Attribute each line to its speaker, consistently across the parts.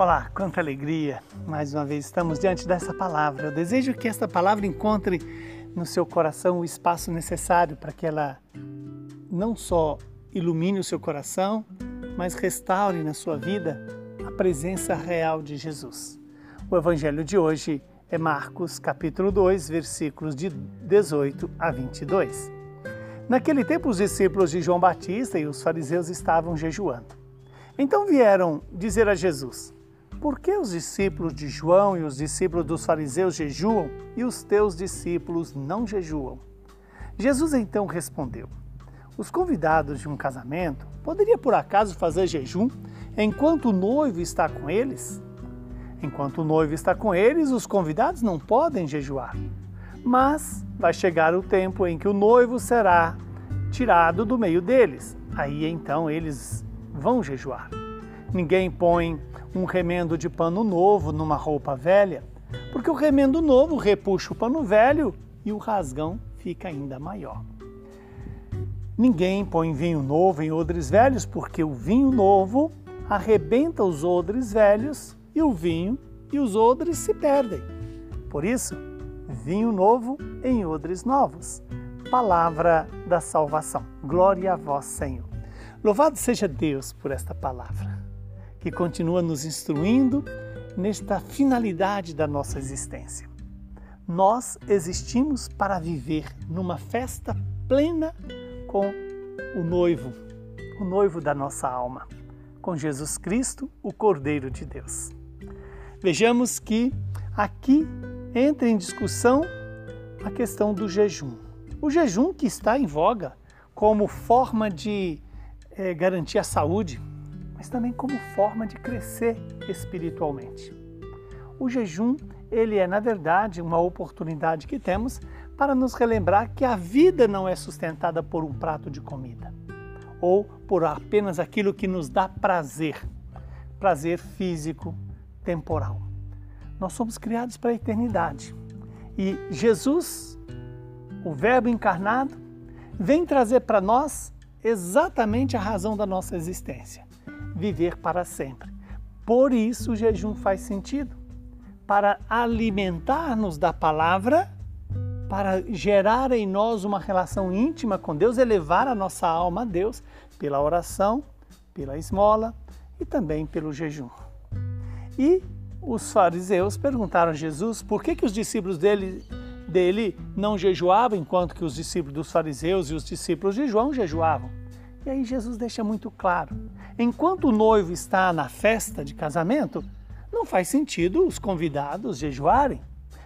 Speaker 1: Olá, quanta alegria! Mais uma vez estamos diante dessa palavra. Eu desejo que esta palavra encontre no seu coração o espaço necessário para que ela não só ilumine o seu coração, mas restaure na sua vida a presença real de Jesus. O evangelho de hoje é Marcos, capítulo 2, versículos de 18 a 22. Naquele tempo, os discípulos de João Batista e os fariseus estavam jejuando. Então vieram dizer a Jesus: por que os discípulos de João e os discípulos dos fariseus jejuam e os teus discípulos não jejuam? Jesus então respondeu: Os convidados de um casamento poderia por acaso fazer jejum enquanto o noivo está com eles? Enquanto o noivo está com eles, os convidados não podem jejuar. Mas vai chegar o tempo em que o noivo será tirado do meio deles. Aí então eles vão jejuar. Ninguém põe um remendo de pano novo numa roupa velha, porque o remendo novo repuxa o pano velho e o rasgão fica ainda maior. Ninguém põe vinho novo em odres velhos, porque o vinho novo arrebenta os odres velhos e o vinho e os odres se perdem. Por isso, vinho novo em odres novos. Palavra da salvação. Glória a vós, Senhor. Louvado seja Deus por esta palavra que continua nos instruindo nesta finalidade da nossa existência. Nós existimos para viver numa festa plena com o noivo, o noivo da nossa alma, com Jesus Cristo, o Cordeiro de Deus. Vejamos que aqui entra em discussão a questão do jejum. O jejum que está em voga como forma de é, garantir a saúde, mas também como forma de crescer espiritualmente. O jejum, ele é na verdade uma oportunidade que temos para nos relembrar que a vida não é sustentada por um prato de comida ou por apenas aquilo que nos dá prazer, prazer físico, temporal. Nós somos criados para a eternidade. E Jesus, o Verbo encarnado, vem trazer para nós exatamente a razão da nossa existência viver para sempre. Por isso o jejum faz sentido para alimentar-nos da palavra, para gerar em nós uma relação íntima com Deus, elevar a nossa alma a Deus pela oração, pela esmola e também pelo jejum. E os fariseus perguntaram a Jesus por que, que os discípulos dele, dele não jejuavam, enquanto que os discípulos dos fariseus e os discípulos de João jejuavam. E aí Jesus deixa muito claro: enquanto o noivo está na festa de casamento, não faz sentido os convidados jejuarem.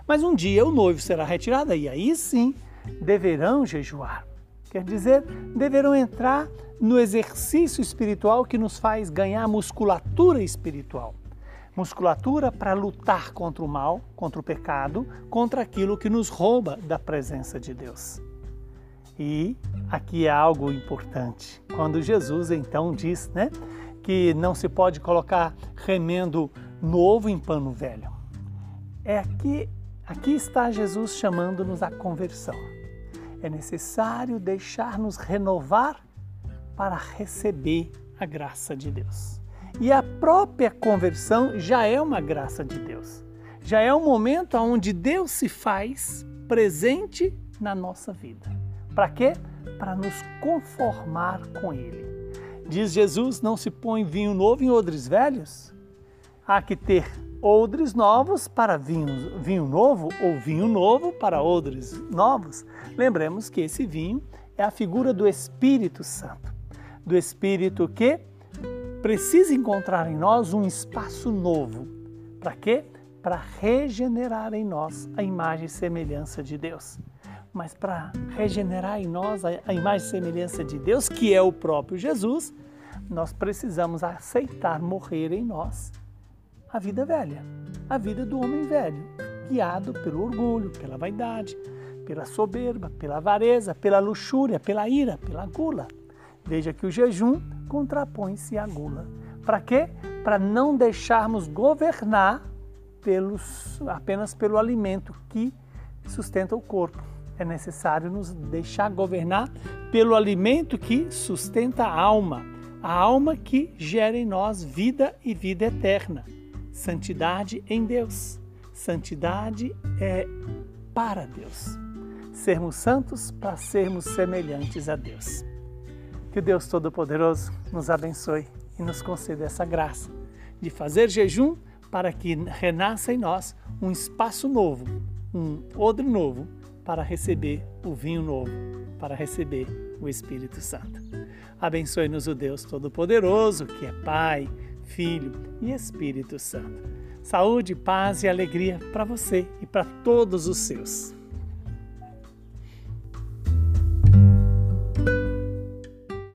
Speaker 1: Mas um dia o noivo será retirado e aí sim deverão jejuar. Quer dizer, deverão entrar no exercício espiritual que nos faz ganhar musculatura espiritual. Musculatura para lutar contra o mal, contra o pecado, contra aquilo que nos rouba da presença de Deus. E aqui é algo importante. Quando Jesus então diz, né, que não se pode colocar remendo novo em pano velho. É aqui, aqui está Jesus chamando-nos à conversão. É necessário deixar-nos renovar para receber a graça de Deus. E a própria conversão já é uma graça de Deus. Já é um momento onde Deus se faz presente na nossa vida. Para quê? Para nos conformar com Ele. Diz Jesus: não se põe vinho novo em odres velhos. Há que ter odres novos para vinho, vinho novo ou vinho novo para odres novos. Lembremos que esse vinho é a figura do Espírito Santo, do Espírito que precisa encontrar em nós um espaço novo. Para quê? Para regenerar em nós a imagem e semelhança de Deus mas para regenerar em nós a, imagem e semelhança de Deus, que é o próprio Jesus, nós precisamos aceitar morrer em nós a vida velha, a vida do homem velho, guiado pelo orgulho, pela vaidade, pela soberba, pela avareza, pela luxúria, pela ira, pela gula. Veja que o jejum contrapõe-se à gula. Para quê? Para não deixarmos governar pelos, apenas pelo alimento que sustenta o corpo é necessário nos deixar governar pelo alimento que sustenta a alma, a alma que gera em nós vida e vida eterna. Santidade em Deus. Santidade é para Deus. Sermos santos para sermos semelhantes a Deus. Que Deus Todo-Poderoso nos abençoe e nos conceda essa graça de fazer jejum para que renasça em nós um espaço novo, um odre novo para receber o vinho novo, para receber o Espírito Santo. Abençoe-nos o Deus Todo-Poderoso, que é Pai, Filho e Espírito Santo. Saúde, paz e alegria para você e para todos os seus.